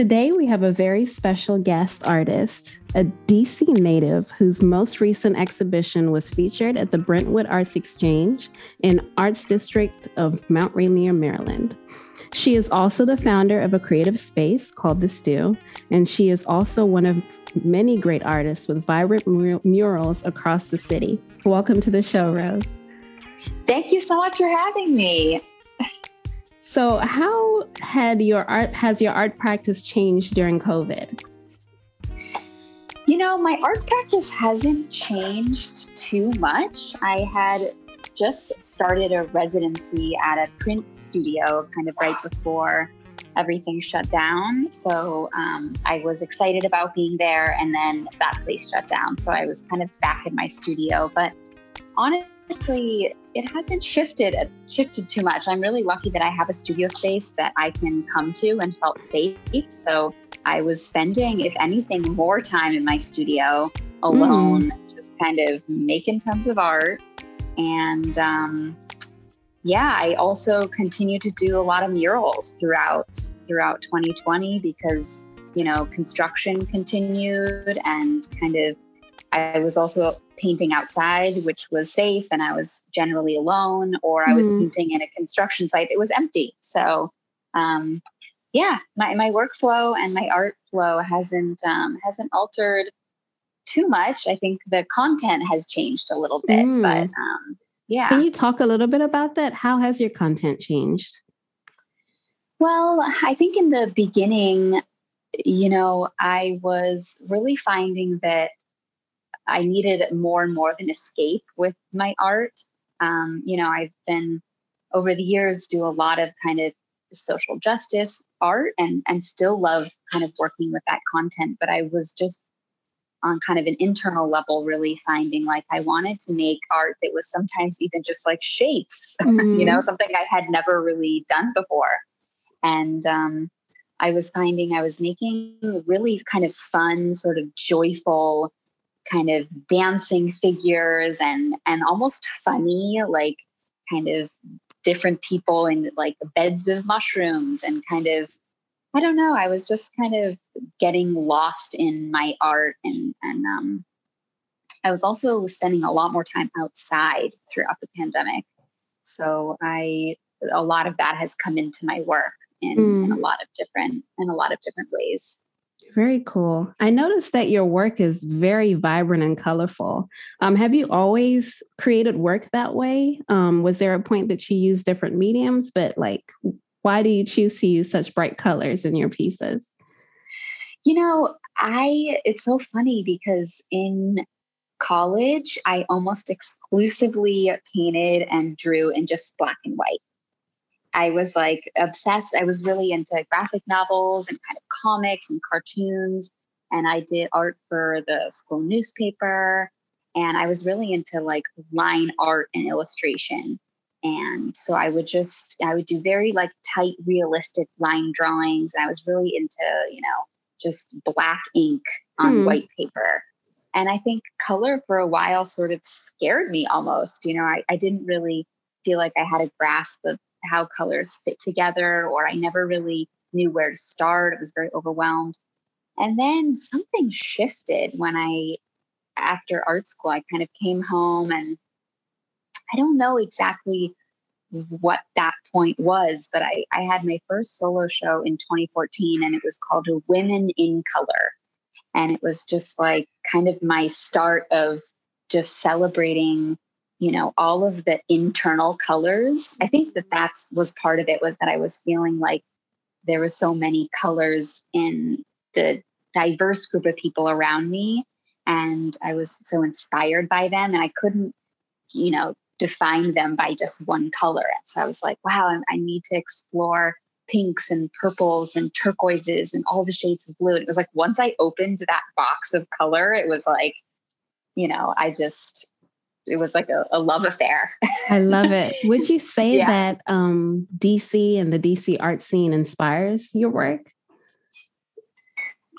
Today, we have a very special guest artist, a DC native whose most recent exhibition was featured at the Brentwood Arts Exchange in Arts District of Mount Rainier, Maryland. She is also the founder of a creative space called The Stew, and she is also one of many great artists with vibrant mur- murals across the city. Welcome to the show, Rose. Thank you so much for having me. So, how had your art has your art practice changed during COVID? You know, my art practice hasn't changed too much. I had just started a residency at a print studio kind of right before everything shut down. So um, I was excited about being there, and then that place shut down. So I was kind of back in my studio. But honestly, honestly, it hasn't shifted shifted too much. I'm really lucky that I have a studio space that I can come to and felt safe. So I was spending, if anything, more time in my studio alone, mm. just kind of making tons of art. And um, yeah, I also continue to do a lot of murals throughout throughout 2020 because you know construction continued and kind of I was also painting outside, which was safe, and I was generally alone, or I was mm-hmm. painting in a construction site that was empty. So, um, yeah, my, my workflow and my art flow hasn't um, hasn't altered too much. I think the content has changed a little bit, mm. but um, yeah. Can you talk a little bit about that? How has your content changed? Well, I think in the beginning, you know, I was really finding that I needed more and more of an escape with my art. Um, you know, I've been over the years do a lot of kind of social justice art and and still love kind of working with that content. But I was just on kind of an internal level really finding like I wanted to make art that was sometimes even just like shapes, mm-hmm. you know, something I had never really done before. And um, I was finding I was making really kind of fun, sort of joyful kind of dancing figures and and almost funny like kind of different people in like beds of mushrooms and kind of I don't know I was just kind of getting lost in my art and and um I was also spending a lot more time outside throughout the pandemic so I a lot of that has come into my work in, mm. in a lot of different in a lot of different ways very cool. I noticed that your work is very vibrant and colorful. Um, have you always created work that way? Um, was there a point that you used different mediums? But like, why do you choose to use such bright colors in your pieces? You know, I, it's so funny because in college, I almost exclusively painted and drew in just black and white. I was like obsessed. I was really into graphic novels and kind of comics and cartoons. And I did art for the school newspaper. And I was really into like line art and illustration. And so I would just, I would do very like tight, realistic line drawings. And I was really into, you know, just black ink on hmm. white paper. And I think color for a while sort of scared me almost. You know, I, I didn't really feel like I had a grasp of how colors fit together, or I never really knew where to start. I was very overwhelmed. And then something shifted when I, after art school, I kind of came home and I don't know exactly what that point was, but I, I had my first solo show in 2014 and it was called Women in Color. And it was just like kind of my start of just celebrating you know all of the internal colors i think that that was part of it was that i was feeling like there was so many colors in the diverse group of people around me and i was so inspired by them and i couldn't you know define them by just one color and so i was like wow i need to explore pinks and purples and turquoises and all the shades of blue. And it was like once I opened that box of color, it was like, you know, I just it was like a, a love affair. I love it. Would you say yeah. that um, DC and the DC art scene inspires your work?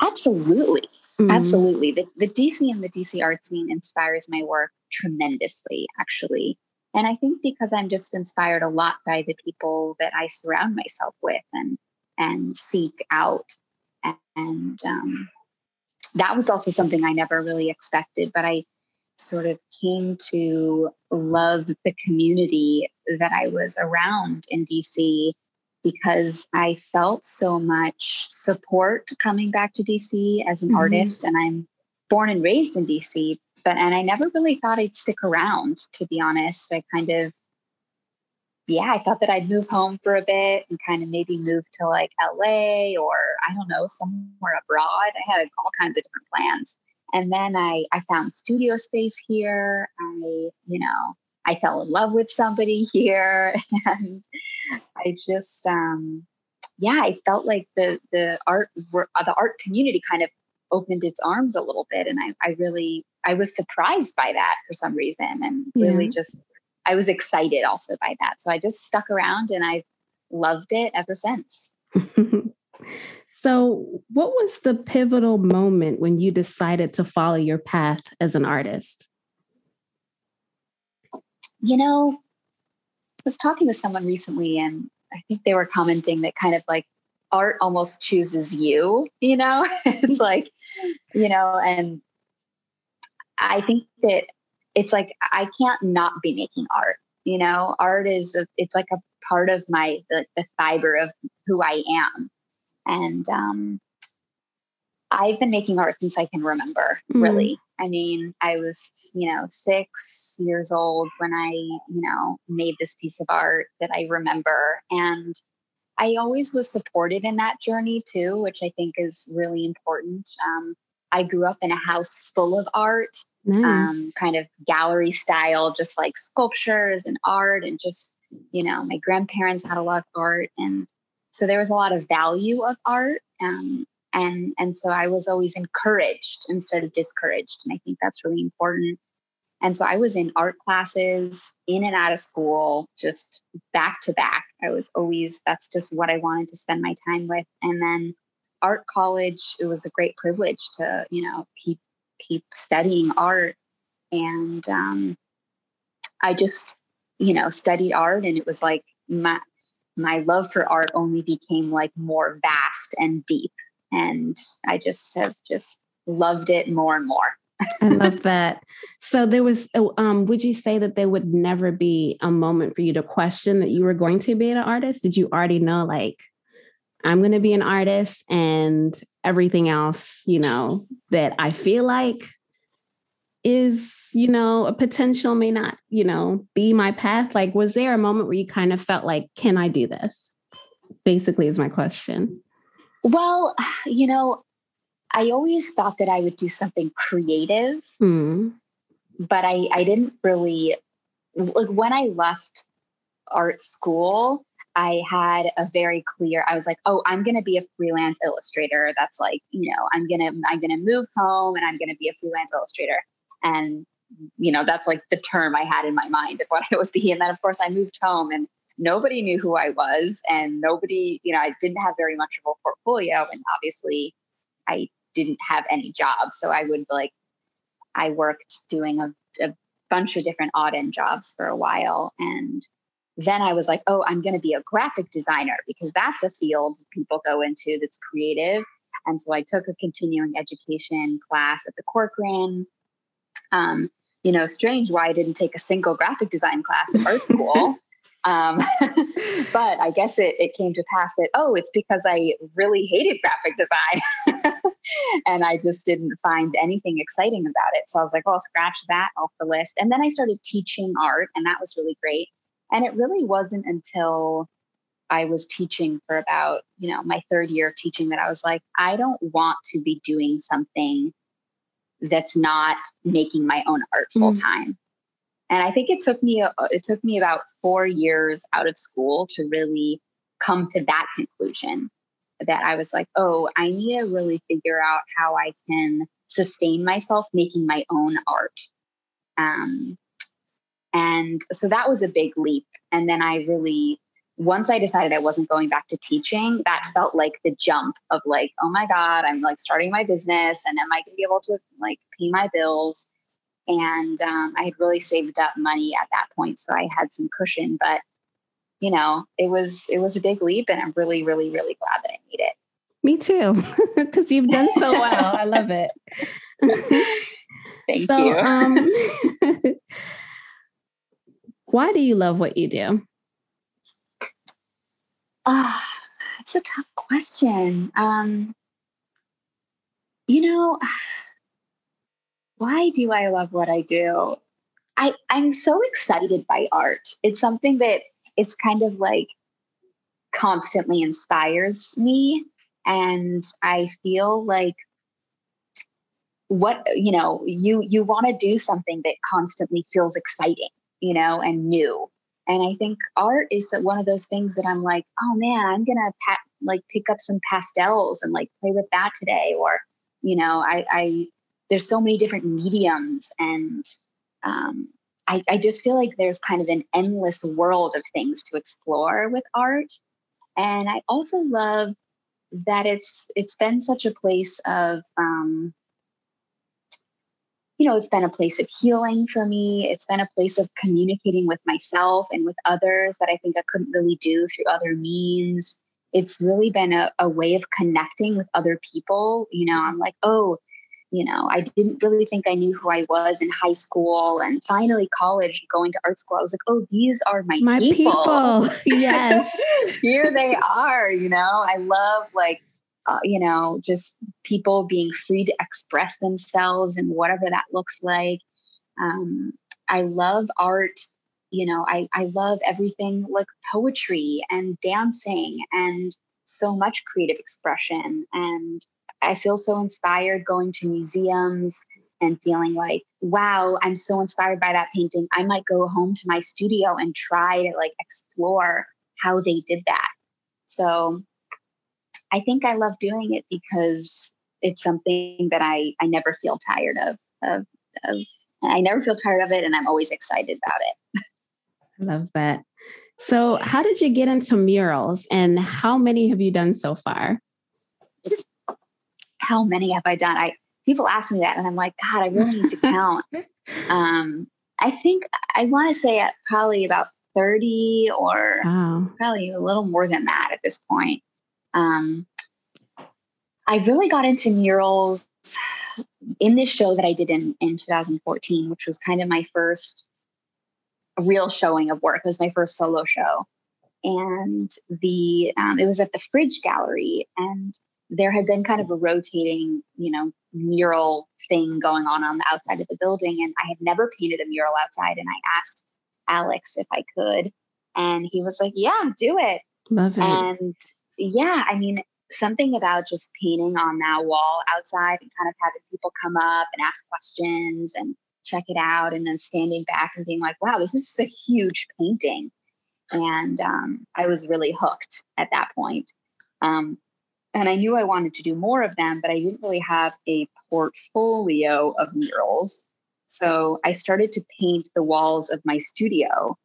Absolutely. Mm-hmm. Absolutely. The, the DC and the DC art scene inspires my work tremendously, actually. And I think because I'm just inspired a lot by the people that I surround myself with and and seek out. And um, that was also something I never really expected, but I sort of came to love the community that I was around in DC because I felt so much support coming back to DC as an mm-hmm. artist. And I'm born and raised in DC, but and I never really thought I'd stick around, to be honest. I kind of yeah, I thought that I'd move home for a bit and kind of maybe move to like LA or I don't know, somewhere abroad. I had all kinds of different plans. And then I, I found studio space here. I, you know, I fell in love with somebody here. And I just, um, yeah, I felt like the, the art, uh, the art community kind of opened its arms a little bit. And I, I really, I was surprised by that for some reason and really yeah. just, I was excited also by that. So I just stuck around and I've loved it ever since. So, what was the pivotal moment when you decided to follow your path as an artist? You know, I was talking to someone recently, and I think they were commenting that kind of like art almost chooses you, you know? it's like, you know, and I think that it's like I can't not be making art. You know, art is a, it's like a part of my the, the fiber of who I am and um, I've been making art since I can remember, mm. really. I mean, I was, you know, six years old when I, you know, made this piece of art that I remember. And I always was supported in that journey too, which I think is really important. Um, I grew up in a house full of art, nice. um, kind of gallery style, just like sculptures and art, and just, you know, my grandparents had a lot of art. And so there was a lot of value of art. Um, and, and so I was always encouraged instead of discouraged. And I think that's really important. And so I was in art classes in and out of school, just back to back. I was always, that's just what I wanted to spend my time with. And then art college, it was a great privilege to, you know, keep, keep studying art. And um, I just, you know, studied art and it was like my, my love for art only became like more vast and deep. And I just have just loved it more and more. I love that. So there was, oh, um, would you say that there would never be a moment for you to question that you were going to be an artist? Did you already know, like, I'm going to be an artist and everything else, you know, that I feel like is you know a potential may not you know be my path like was there a moment where you kind of felt like can i do this basically is my question well you know i always thought that i would do something creative mm. but i i didn't really like when i left art school I had a very clear, I was like, oh, I'm going to be a freelance illustrator. That's like, you know, I'm going to, I'm going to move home and I'm going to be a freelance illustrator. And, you know, that's like the term I had in my mind of what I would be. And then, of course, I moved home and nobody knew who I was. And nobody, you know, I didn't have very much of a portfolio. And obviously, I didn't have any jobs. So I would like, I worked doing a, a bunch of different odd end jobs for a while. And then I was like, oh, I'm going to be a graphic designer because that's a field people go into that's creative. And so I took a continuing education class at the Corcoran um, you know, strange why I didn't take a single graphic design class at art school. um, but I guess it, it came to pass that, oh, it's because I really hated graphic design and I just didn't find anything exciting about it. So I was like, well, scratch that off the list. And then I started teaching art, and that was really great. And it really wasn't until I was teaching for about, you know, my third year of teaching that I was like, I don't want to be doing something that's not making my own art full mm. time. Mm. And I think it took me it took me about 4 years out of school to really come to that conclusion that I was like, oh, I need to really figure out how I can sustain myself making my own art. Um, and so that was a big leap. And then I really, once I decided I wasn't going back to teaching, that felt like the jump of like, oh my God, I'm like starting my business and am I going to be able to like pay my bills? And um, I had really saved up money at that point. So I had some cushion, but you know, it was, it was a big leap and I'm really, really, really glad that I made it. Me too, because you've done so well. I love it. Thank so, you. um, why do you love what you do? Ah, uh, it's a tough question. Um, you know, why do I love what I do? I, I'm so excited by art. It's something that it's kind of like constantly inspires me. And I feel like what you know you you want to do something that constantly feels exciting you know and new and i think art is one of those things that i'm like oh man i'm gonna like pick up some pastels and like play with that today or you know i i there's so many different mediums and um, I, I just feel like there's kind of an endless world of things to explore with art. And i also love that it's it's been such a place of um, you know, it's been a place of healing for me. It's been a place of communicating with myself and with others that I think I couldn't really do through other means. It's really been a, a way of connecting with other people. You know, I'm like, oh, you know, I didn't really think I knew who I was in high school and finally college going to art school. I was like, oh, these are my, my people. people. Yes. Here they are, you know. I love like uh, you know, just people being free to express themselves and whatever that looks like. Um, I love art. You know, I, I love everything like poetry and dancing and so much creative expression. And I feel so inspired going to museums and feeling like, wow, I'm so inspired by that painting. I might go home to my studio and try to like explore how they did that. So I think I love doing it because it's something that I I never feel tired of of of I never feel tired of it and I'm always excited about it. I love that. So, how did you get into murals and how many have you done so far? How many have I done? I people ask me that and I'm like, God, I really need to count. um, I think I want to say probably about 30 or wow. probably a little more than that at this point. Um, I really got into murals in this show that I did in, in 2014, which was kind of my first real showing of work. It was my first solo show. And the um, it was at the Fridge Gallery, and there had been kind of a rotating, you know, mural thing going on on the outside of the building. And I had never painted a mural outside. And I asked Alex if I could, and he was like, "Yeah, do it." Love it. And yeah, I mean, something about just painting on that wall outside and kind of having people come up and ask questions and check it out and then standing back and being like, wow, this is just a huge painting. And um, I was really hooked at that point. Um, and I knew I wanted to do more of them, but I didn't really have a portfolio of murals. So I started to paint the walls of my studio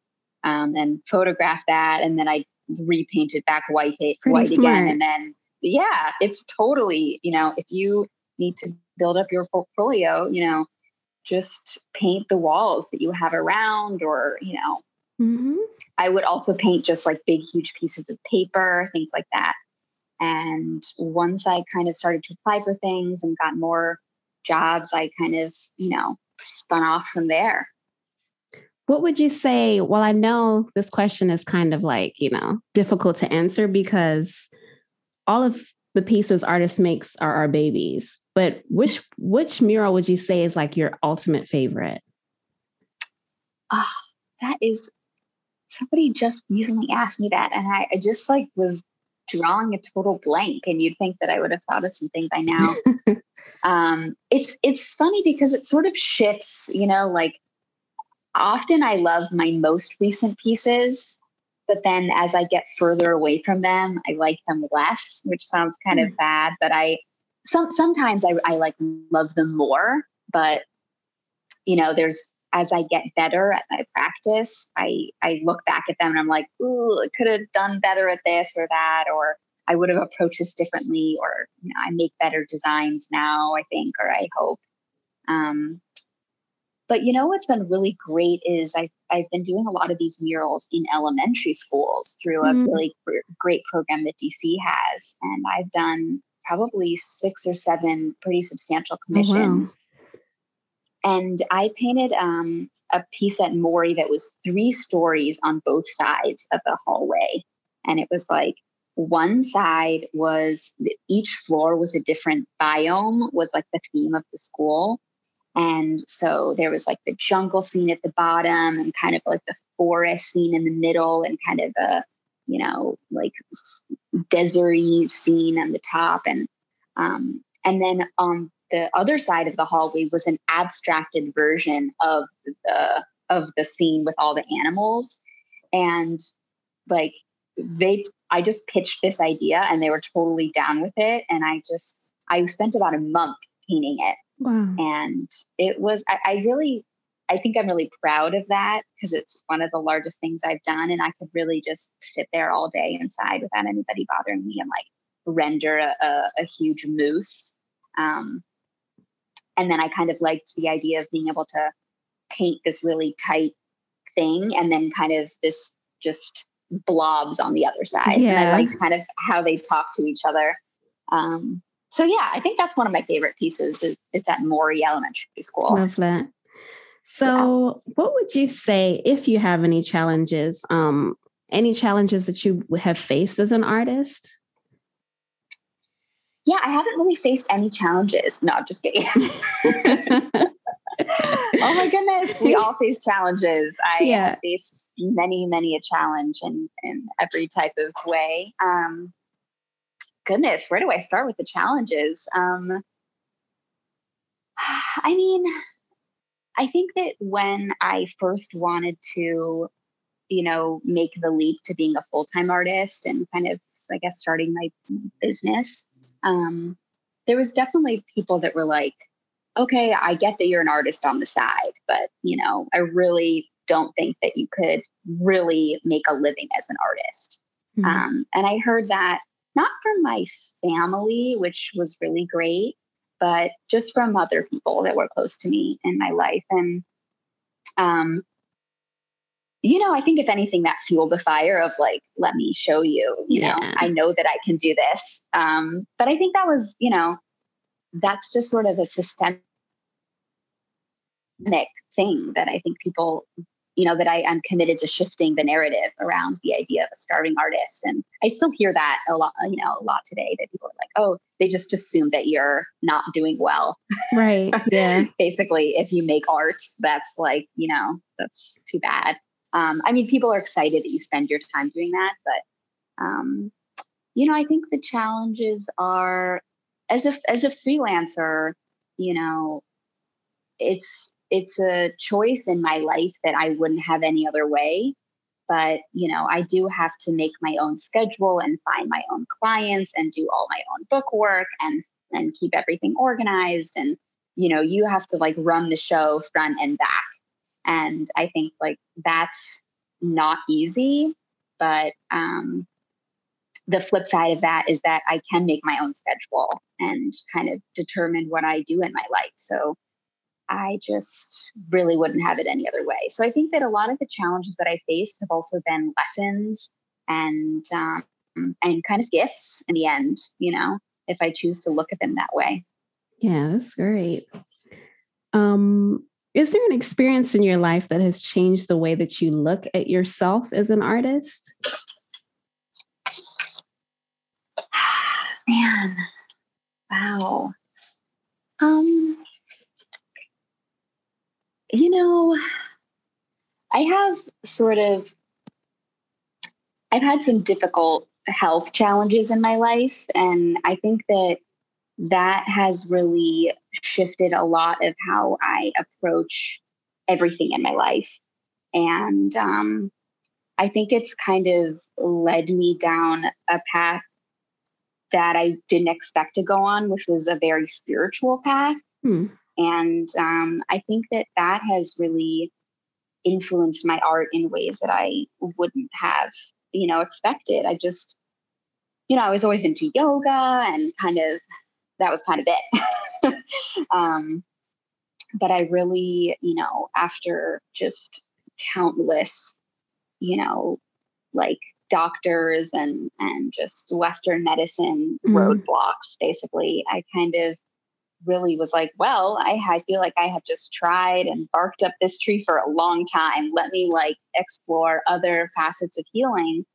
um, and photograph that. And then I repainted back white, white again. And then yeah, it's totally, you know, if you need to build up your portfolio, you know, just paint the walls that you have around or, you know, mm-hmm. I would also paint just like big, huge pieces of paper, things like that. And once I kind of started to apply for things and got more jobs, I kind of, you know, spun off from there. What would you say? Well, I know this question is kind of like, you know, difficult to answer because all of the pieces artists makes are our babies. But which which mural would you say is like your ultimate favorite? Ah, oh, that is somebody just recently asked me that, and I, I just like was drawing a total blank. And you'd think that I would have thought of something by now. um, it's it's funny because it sort of shifts. You know, like often I love my most recent pieces but then as I get further away from them, I like them less, which sounds kind mm. of bad, but I some sometimes I, I like love them more. But you know, there's as I get better at my practice, I I look back at them and I'm like, ooh, I could have done better at this or that, or I would have approached this differently, or you know, I make better designs now, I think, or I hope. Um, but you know what's been really great is I've, I've been doing a lot of these murals in elementary schools through a mm. really great program that DC has. And I've done probably six or seven pretty substantial commissions. Oh, wow. And I painted um, a piece at Maury that was three stories on both sides of the hallway. And it was like one side was each floor was a different biome, was like the theme of the school and so there was like the jungle scene at the bottom and kind of like the forest scene in the middle and kind of a, you know, like deserty scene on the top. And um, and then on the other side of the hallway was an abstracted version of the of the scene with all the animals. And like they I just pitched this idea and they were totally down with it. And I just I spent about a month painting it Wow. And it was, I, I really, I think I'm really proud of that because it's one of the largest things I've done. And I could really just sit there all day inside without anybody bothering me and like render a, a, a huge moose. Um, and then I kind of liked the idea of being able to paint this really tight thing and then kind of this just blobs on the other side. Yeah. And I liked kind of how they talk to each other. Um, so yeah, I think that's one of my favorite pieces. It's at Maury Elementary School. Love that. So, yeah. what would you say if you have any challenges? Um, any challenges that you have faced as an artist? Yeah, I haven't really faced any challenges. No, I'm just kidding. oh my goodness, we all face challenges. I yeah. faced many, many a challenge in in every type of way. Um, goodness, where do I start with the challenges? Um, I mean, I think that when I first wanted to, you know, make the leap to being a full time artist and kind of, I guess, starting my business, um, there was definitely people that were like, okay, I get that you're an artist on the side, but, you know, I really don't think that you could really make a living as an artist. Mm-hmm. Um, and I heard that not from my family, which was really great, but just from other people that were close to me in my life. And, um, you know, I think if anything, that fueled the fire of like, let me show you, you yeah. know, I know that I can do this. Um, but I think that was, you know, that's just sort of a systemic thing that I think people you know that I, am committed to shifting the narrative around the idea of a starving artist. And i still hear that a lot you know a lot today that people are like oh they just assume that you're not doing well. Right. Yeah. Basically if you make art that's like you know that's too bad. Um, i mean people are excited that you spend your time doing that but um, you know i think the challenges are as a as a freelancer you know it's it's a choice in my life that I wouldn't have any other way. But, you know, I do have to make my own schedule and find my own clients and do all my own book work and and keep everything organized and you know, you have to like run the show front and back. And I think like that's not easy, but um the flip side of that is that I can make my own schedule and kind of determine what I do in my life. So I just really wouldn't have it any other way. So I think that a lot of the challenges that I faced have also been lessons and um, and kind of gifts in the end. You know, if I choose to look at them that way. Yeah, that's great. Um, is there an experience in your life that has changed the way that you look at yourself as an artist? Man, wow. Um, you know, I have sort of, I've had some difficult health challenges in my life. And I think that that has really shifted a lot of how I approach everything in my life. And um, I think it's kind of led me down a path that I didn't expect to go on, which was a very spiritual path. Hmm. And um, I think that that has really influenced my art in ways that I wouldn't have, you know, expected. I just, you know, I was always into yoga and kind of that was kind of it. um, but I really, you know, after just countless, you know, like doctors and and just Western medicine mm. roadblocks, basically, I kind of really was like, well, I, I feel like I have just tried and barked up this tree for a long time. Let me like explore other facets of healing.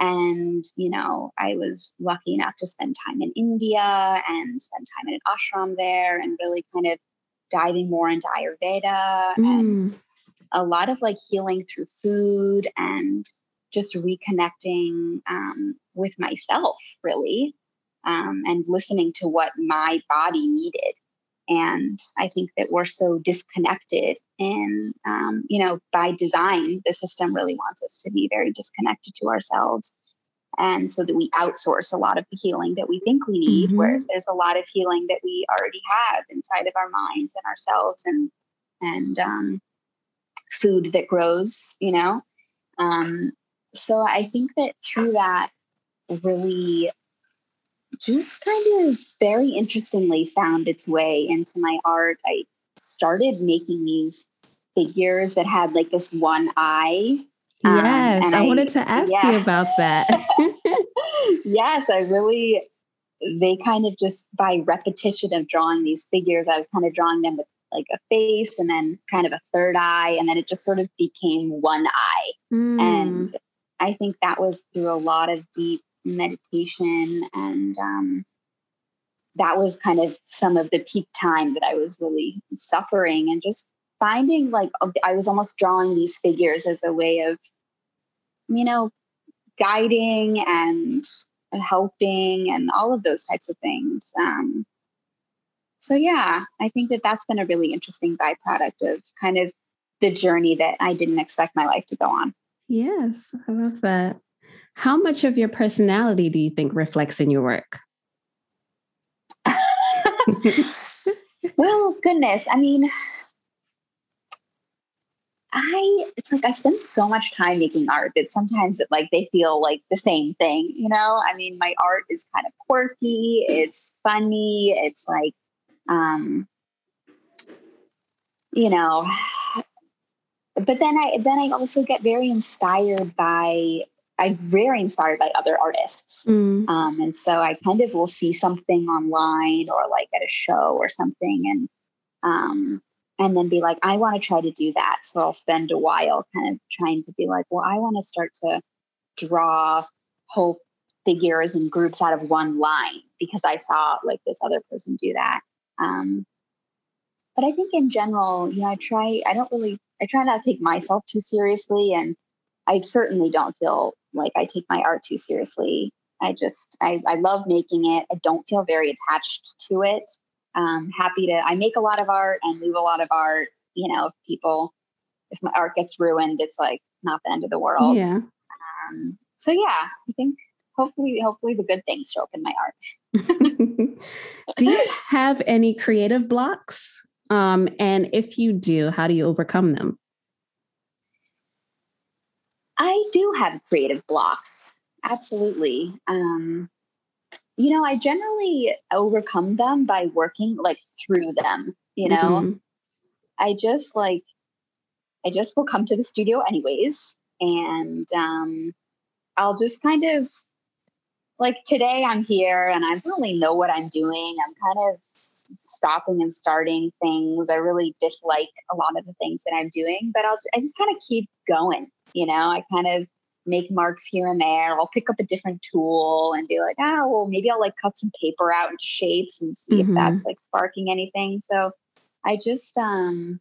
And, you know, I was lucky enough to spend time in India and spend time in an ashram there and really kind of diving more into Ayurveda mm. and a lot of like healing through food and just reconnecting um, with myself, really um, and listening to what my body needed. And I think that we're so disconnected, and um, you know, by design, the system really wants us to be very disconnected to ourselves, and so that we outsource a lot of the healing that we think we need. Mm-hmm. Whereas there's a lot of healing that we already have inside of our minds and ourselves, and and um, food that grows. You know, um, so I think that through that really just kind of very interestingly found its way into my art. I started making these figures that had like this one eye. Um, yes, um, I, I, wanted to ask yeah. you about that. yes, I really, they kind of just by repetition of drawing these figures, I was kind of drawing them with like a face and then kind of a third eye, and then it just sort of became one eye. Mm. And I think that was through a lot of deep meditation and um, that was kind of some of the peak time that I was really suffering and just finding like I was almost drawing these figures as a way of, you know, guiding and helping and all of those types of things. Um, so yeah, I think that that's been a really interesting byproduct of kind of the journey that I didn't expect my life to go on. Yes, I love that. How much of your personality do you think reflects in your work? well, goodness. I mean, I it's like I spend so much time making art that sometimes it like they feel like the same thing, you know? I mean, my art is kind of quirky, it's funny, it's like um you know, but then I then I also get very inspired by I'm very inspired by other artists. Mm. Um, and so I kind of will see something online or like at a show or something and um, and then be like, I want to try to do that. So I'll spend a while kind of trying to be like, well, I want to start to draw whole figures and groups out of one line because I saw like this other person do that. Um, but I think in general, you know, I try, I don't really, I try not to take myself too seriously. And I certainly don't feel like I take my art too seriously. I just I, I love making it. I don't feel very attached to it. Um, happy to I make a lot of art and move a lot of art. You know, if people if my art gets ruined, it's like not the end of the world. Yeah. Um, so yeah, I think hopefully hopefully the good things show up in my art. do you have any creative blocks? Um, and if you do, how do you overcome them? I do have creative blocks. Absolutely. Um, you know, I generally overcome them by working like through them, you know. Mm-hmm. I just like I just will come to the studio anyways and um I'll just kind of like today I'm here and I don't really know what I'm doing. I'm kind of stopping and starting things. I really dislike a lot of the things that I'm doing, but I'll I just kind of keep going. You know, I kind of make marks here and there. I'll pick up a different tool and be like, oh, well, maybe I'll like cut some paper out into shapes and see mm-hmm. if that's like sparking anything. So I just um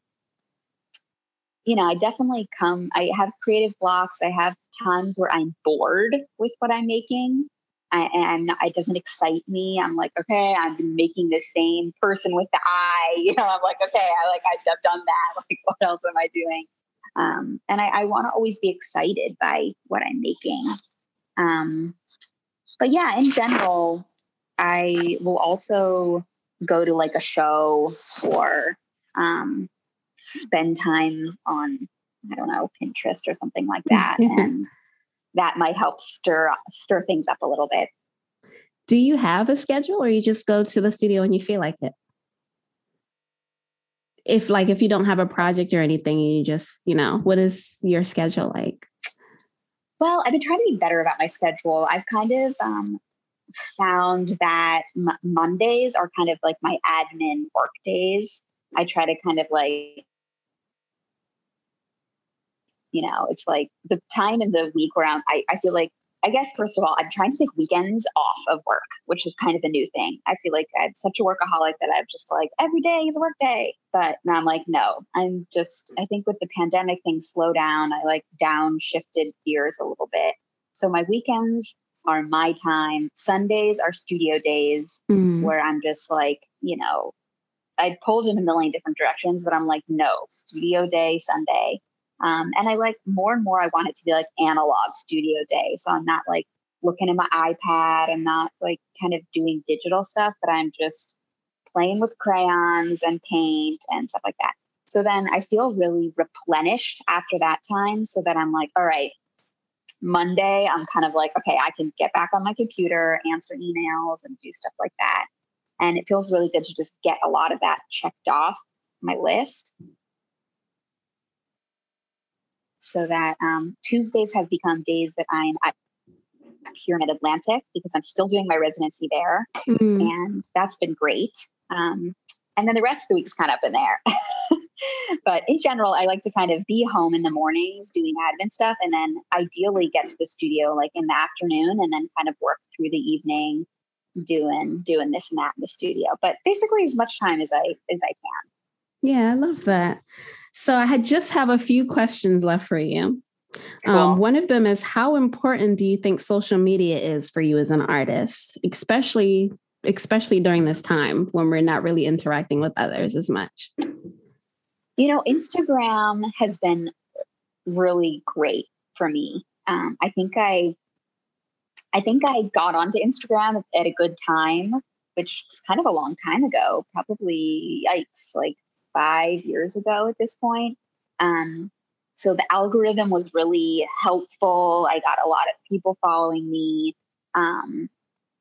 you know, I definitely come, I have creative blocks. I have times where I'm bored with what I'm making and it doesn't excite me. I'm like, okay, I've been making the same person with the eye. You know, I'm like, okay, I like I've done that. Like, what else am I doing? Um, and I, I want to always be excited by what I'm making. Um, but yeah, in general, I will also go to like a show or um, spend time on, I don't know, Pinterest or something like that. and that might help stir stir things up a little bit. Do you have a schedule or you just go to the studio when you feel like it? If like if you don't have a project or anything, you just, you know, what is your schedule like? Well, I've been trying to be better about my schedule. I've kind of um, found that m- Mondays are kind of like my admin work days. I try to kind of like, you know, it's like the time in the week where I'm, I, I feel like I guess first of all, I'm trying to take weekends off of work, which is kind of a new thing. I feel like I'm such a workaholic that I'm just like every day is a work day. But now I'm like, no, I'm just I think with the pandemic things slow down. I like downshifted gears a little bit. So my weekends are my time. Sundays are studio days mm. where I'm just like, you know, I pulled in a million different directions, but I'm like, no, studio day Sunday. Um, and I like more and more, I want it to be like analog studio day. So I'm not like looking at my iPad. I'm not like kind of doing digital stuff, but I'm just playing with crayons and paint and stuff like that. So then I feel really replenished after that time. So that I'm like, all right, Monday, I'm kind of like, okay, I can get back on my computer, answer emails, and do stuff like that. And it feels really good to just get a lot of that checked off my list so that um, Tuesdays have become days that I'm at Pyramid Atlantic because I'm still doing my residency there. Mm. And that's been great. Um, and then the rest of the week's kind of up in there. but in general, I like to kind of be home in the mornings doing admin stuff and then ideally get to the studio like in the afternoon and then kind of work through the evening doing doing this and that in the studio. But basically as much time as I as I can. Yeah, I love that. So I had just have a few questions left for you. Cool. Um, one of them is how important do you think social media is for you as an artist, especially especially during this time when we're not really interacting with others as much? You know, Instagram has been really great for me. Um, I think I I think I got onto Instagram at a good time, which is kind of a long time ago, probably yikes, like five years ago at this point. Um, so the algorithm was really helpful. I got a lot of people following me. Um,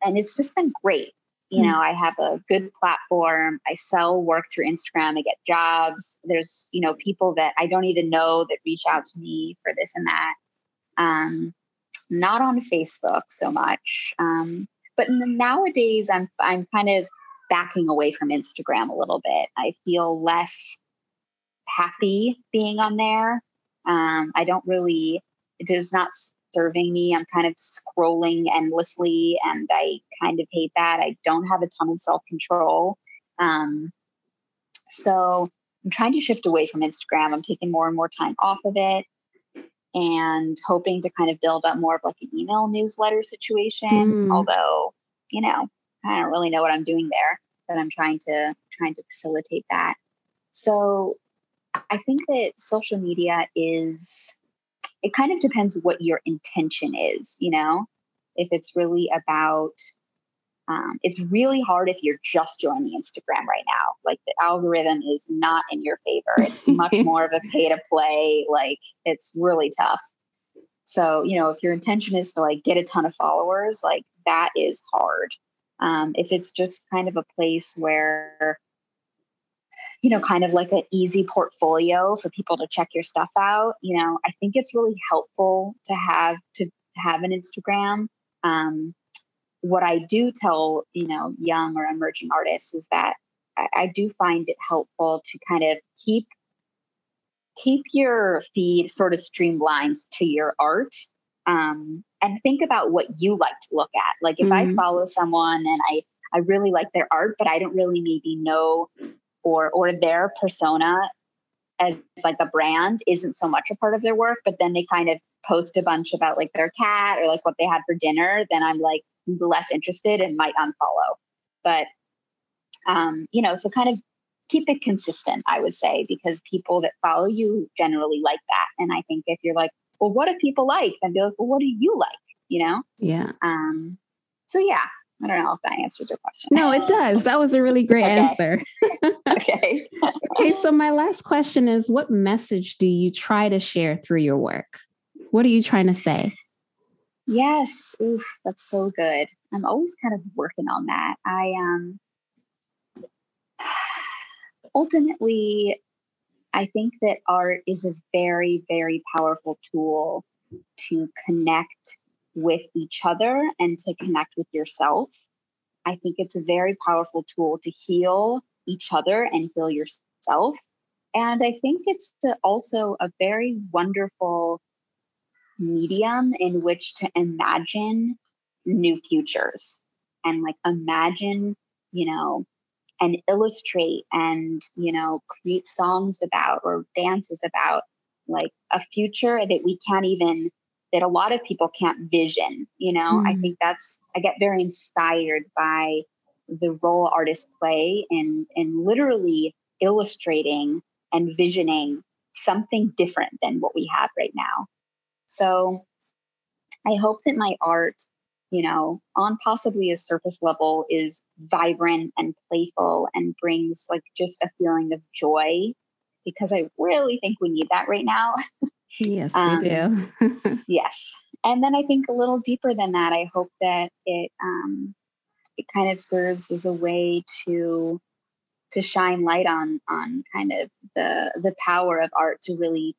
and it's just been great. You mm know, I have a good platform. I sell work through Instagram. I get jobs. There's, you know, people that I don't even know that reach out to me for this and that. Um, not on Facebook so much. Um, but nowadays, I'm I'm kind of backing away from Instagram a little bit. I feel less happy being on there. Um, I don't really, it is not serving me. I'm kind of scrolling endlessly and I kind of hate that. I don't have a ton of self control. Um, so I'm trying to shift away from Instagram. I'm taking more and more time off of it and hoping to kind of build up more of like an email newsletter situation. Mm. Although, you know, I don't really know what I'm doing there, but I'm trying to trying to facilitate that. So I think that social media is it kind of depends what your intention is, you know? If it's really about um, it's really hard if you're just joining Instagram right now. Like the algorithm is not in your favor. It's much more of a pay to play. Like it's really tough. So, you know, if your intention is to like get a ton of followers, like that is hard. Um, if it's just kind of a place where, you know, kind of like an easy portfolio for people to check your stuff out, you know, I think it's really helpful to have to have an Instagram. Um, what I do tell, you know, young or emerging artists is that I, I do find it helpful to kind of keep keep your feed sort of streamlined to your art um, and think about what you like to look at. Like if mm-hmm. I follow someone and I I really like their art, but I don't really maybe know or or their persona as like a brand isn't so much a part of their work, but then they kind of post a bunch about like their cat or like what they had for dinner, then I'm like less interested and might unfollow. But um, you know, so kind of keep it consistent, I would say, because people that follow you generally like that. And I think if you're like, well, what do people like? And be like, well, what do you like? You know? Yeah. Um, so yeah, I don't know if that answers your question. No, it does. That was a really great Okay. answer. okay. okay, so my last question is what message do you try to share through your work? What are you trying to say? Yes. Oof, that's so good. I'm always kind of working on that. I um ultimately I think that art is a very, very powerful tool to connect with each other and to connect with yourself. I think it's a very powerful tool to heal each other and heal yourself. And I think it's also a very wonderful medium in which to imagine new futures and like imagine, you know, and illustrate and, you know, create songs about or dances about like a future that we can't even that a lot of people can't vision you know i Mm. think that's i get very inspired by the role artists play in in literally illustrating and visioning something different than what we have right now so i hope that my art you know on possibly a surface level is vibrant and playful and brings like just a feeling of joy because i really think we need that right now Yes, Um, we do. Yes. And then I think a little deeper than that, I hope that it um, it kind of serves as a way to to shine light on on kind of the the power of art to really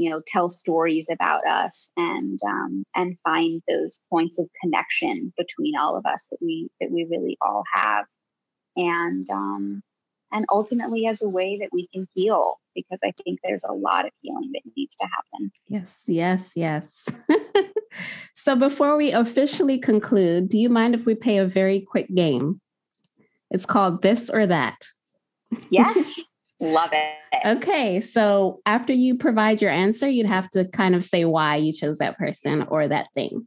you know tell stories about us and um, and find those points of connection between all of us that we that we really all have and um, and ultimately as a way that we can heal because I think there's a lot of healing that needs to happen. yes, yes, yes. so before we officially conclude, do you mind if we play a very quick game? It's called This or That. Yes. Love it. Okay, so after you provide your answer, you'd have to kind of say why you chose that person or that thing.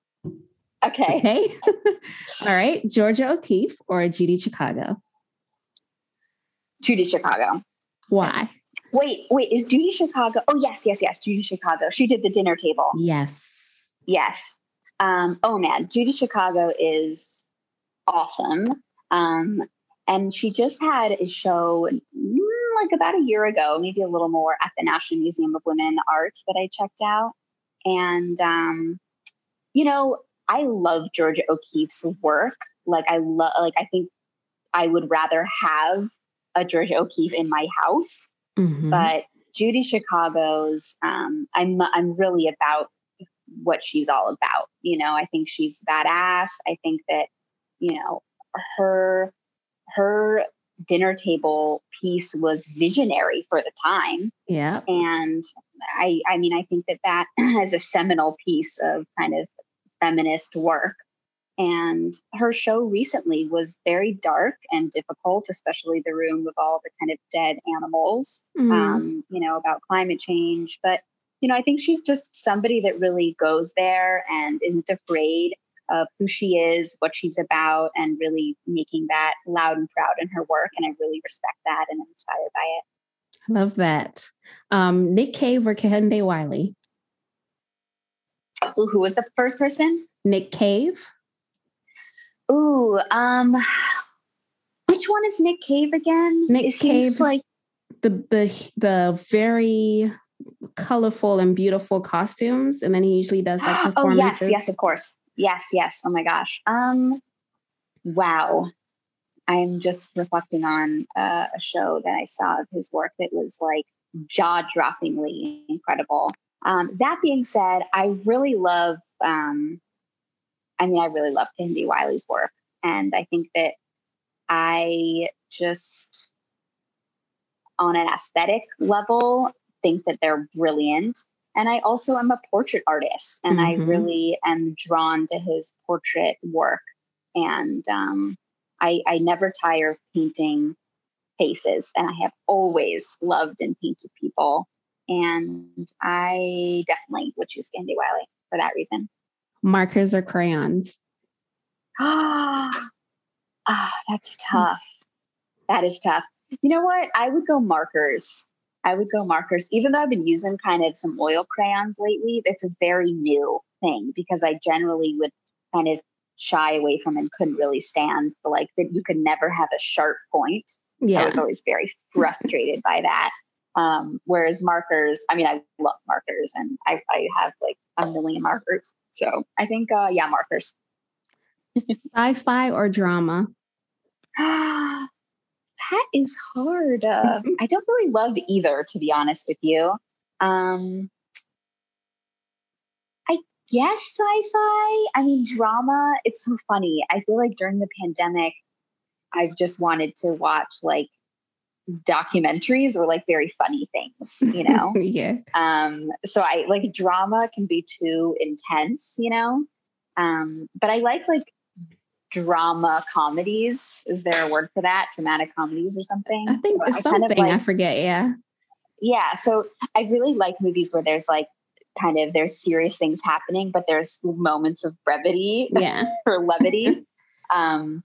Okay. Okay. All right. Georgia O'Keeffe or Judy Chicago. Judy Chicago. Why? Wait, wait, is Judy Chicago? Oh, yes, yes, yes, Judy Chicago. She did the dinner table. Yes. Yes. Um, oh man, Judy Chicago is awesome. Um, and she just had a show like about a year ago, maybe a little more, at the National Museum of Women in the Arts that I checked out. And um, you know, I love Georgia O'Keeffe's work. Like I love, like I think I would rather have a Georgia O'Keeffe in my house Mhm. but Judy Chicago's um, I'm I'm really about what she's all about. You know, I think she's badass. I think that you know her her dinner table piece was visionary for the time, yeah. and I I mean I think that that is a seminal piece of kind of feminist work. And her show recently was very dark and difficult, especially the room with all the kind of dead animals Mm. um, you know, about climate change. But, you know, I think she's just somebody that really goes there and isn't afraid of who she is, what she's about, and really making that loud and proud in her work. And I really respect that and inspired by it. I love that. Um, Nick Cave or Kehinde Wiley? Ooh, who was the first person? Nick Cave. Ooh, um, which one is Nick Cave again? Nick is Cave's like the the the very colorful and beautiful costumes, and then he usually does like performances. oh yes, yes, of course. Yes, yes. Oh my gosh. Um, wow. I'm just reflecting on uh, a show that I saw of his work that was like jaw-droppingly incredible. Um, that being said, I really love. Um, I mean, I really love Kehinde Wiley's work, and I think that I just, on an aesthetic level, think that they're brilliant. And I also am a portrait artist, and Mhm. I really am drawn to his portrait work. And um, I, I never tire of painting faces, and I have always loved and painted people. And I definitely would choose Kehinde Wiley for that reason. Markers or crayons? Ah, ah, that's tough. That is tough. You know what? I would go markers. I would go markers, even though I've been using kind of some oil crayons lately. It's a very new thing because I generally would kind of shy away from and couldn't really stand the like that you could never have a sharp point. Yeah. I was always very frustrated by that. Um, whereas markers, I mean, I love markers and I, I have like a million markers. So I think, uh, yeah, markers. Sci-fi or drama? that is hard. Uh, I don't really love either, to be honest with you. Um, I guess sci-fi. I mean, drama. It's so funny. I feel like during the pandemic, I've just wanted to watch like documentaries or like very funny things, you know? yeah. Um, so I like drama can be too intense, you know? Um, but I like like drama comedies. Is there a word for that? Dramatic comedies or something? I think so it's I something. Kind of like, I forget. Yeah. Yeah. So I really like movies where there's like kind of there's serious things happening, but there's moments of brevity yeah. or levity. um,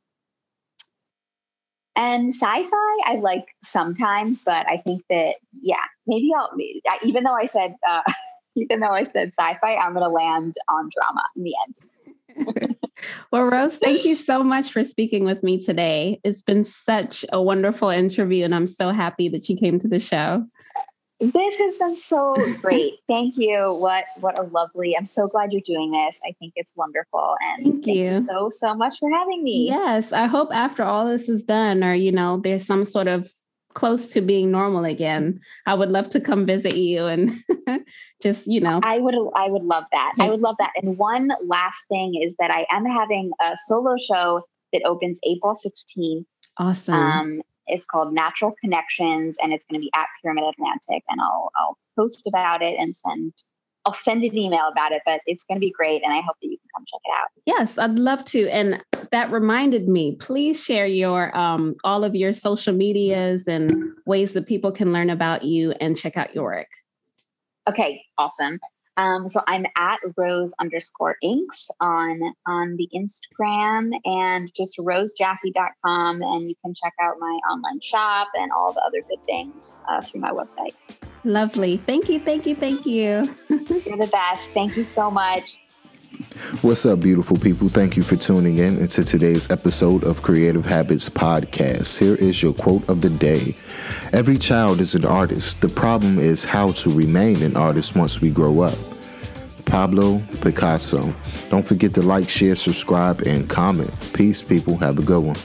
and sci-fi, I like sometimes, but I think that yeah, maybe I'll. Even though I said, uh, even though I said sci-fi, I'm going to land on drama in the end. Well, Rose, thank you so much for speaking with me today. It's been such a wonderful interview, and I'm so happy that you came to the show. This has been so great. Thank you. What what a lovely. I'm so glad you're doing this. I think it's wonderful and thank, thank you. you. so so much for having me. Yes, I hope after all this is done or you know there's some sort of close to being normal again. I would love to come visit you and just, you know. I would I would love that. I would love that. And one last thing is that I am having a solo show that opens April 16th. Awesome. Um, it's called Natural Connections, and it's going to be at Pyramid Atlantic. And I'll I'll post about it and send I'll send an email about it. But it's going to be great, and I hope that you can come check it out. Yes, I'd love to. And that reminded me. Please share your um, all of your social medias and ways that people can learn about you and check out your work. Okay, awesome. Um, so I'm at rose underscore inks on on the Instagram and just rosejaffe.com and you can check out my online shop and all the other good things uh, through my website. Lovely. Thank you. Thank you. Thank you. You're the best. Thank you so much. What's up, beautiful people? Thank you for tuning in into today's episode of Creative Habits Podcast. Here is your quote of the day Every child is an artist. The problem is how to remain an artist once we grow up. Pablo Picasso. Don't forget to like, share, subscribe, and comment. Peace, people. Have a good one.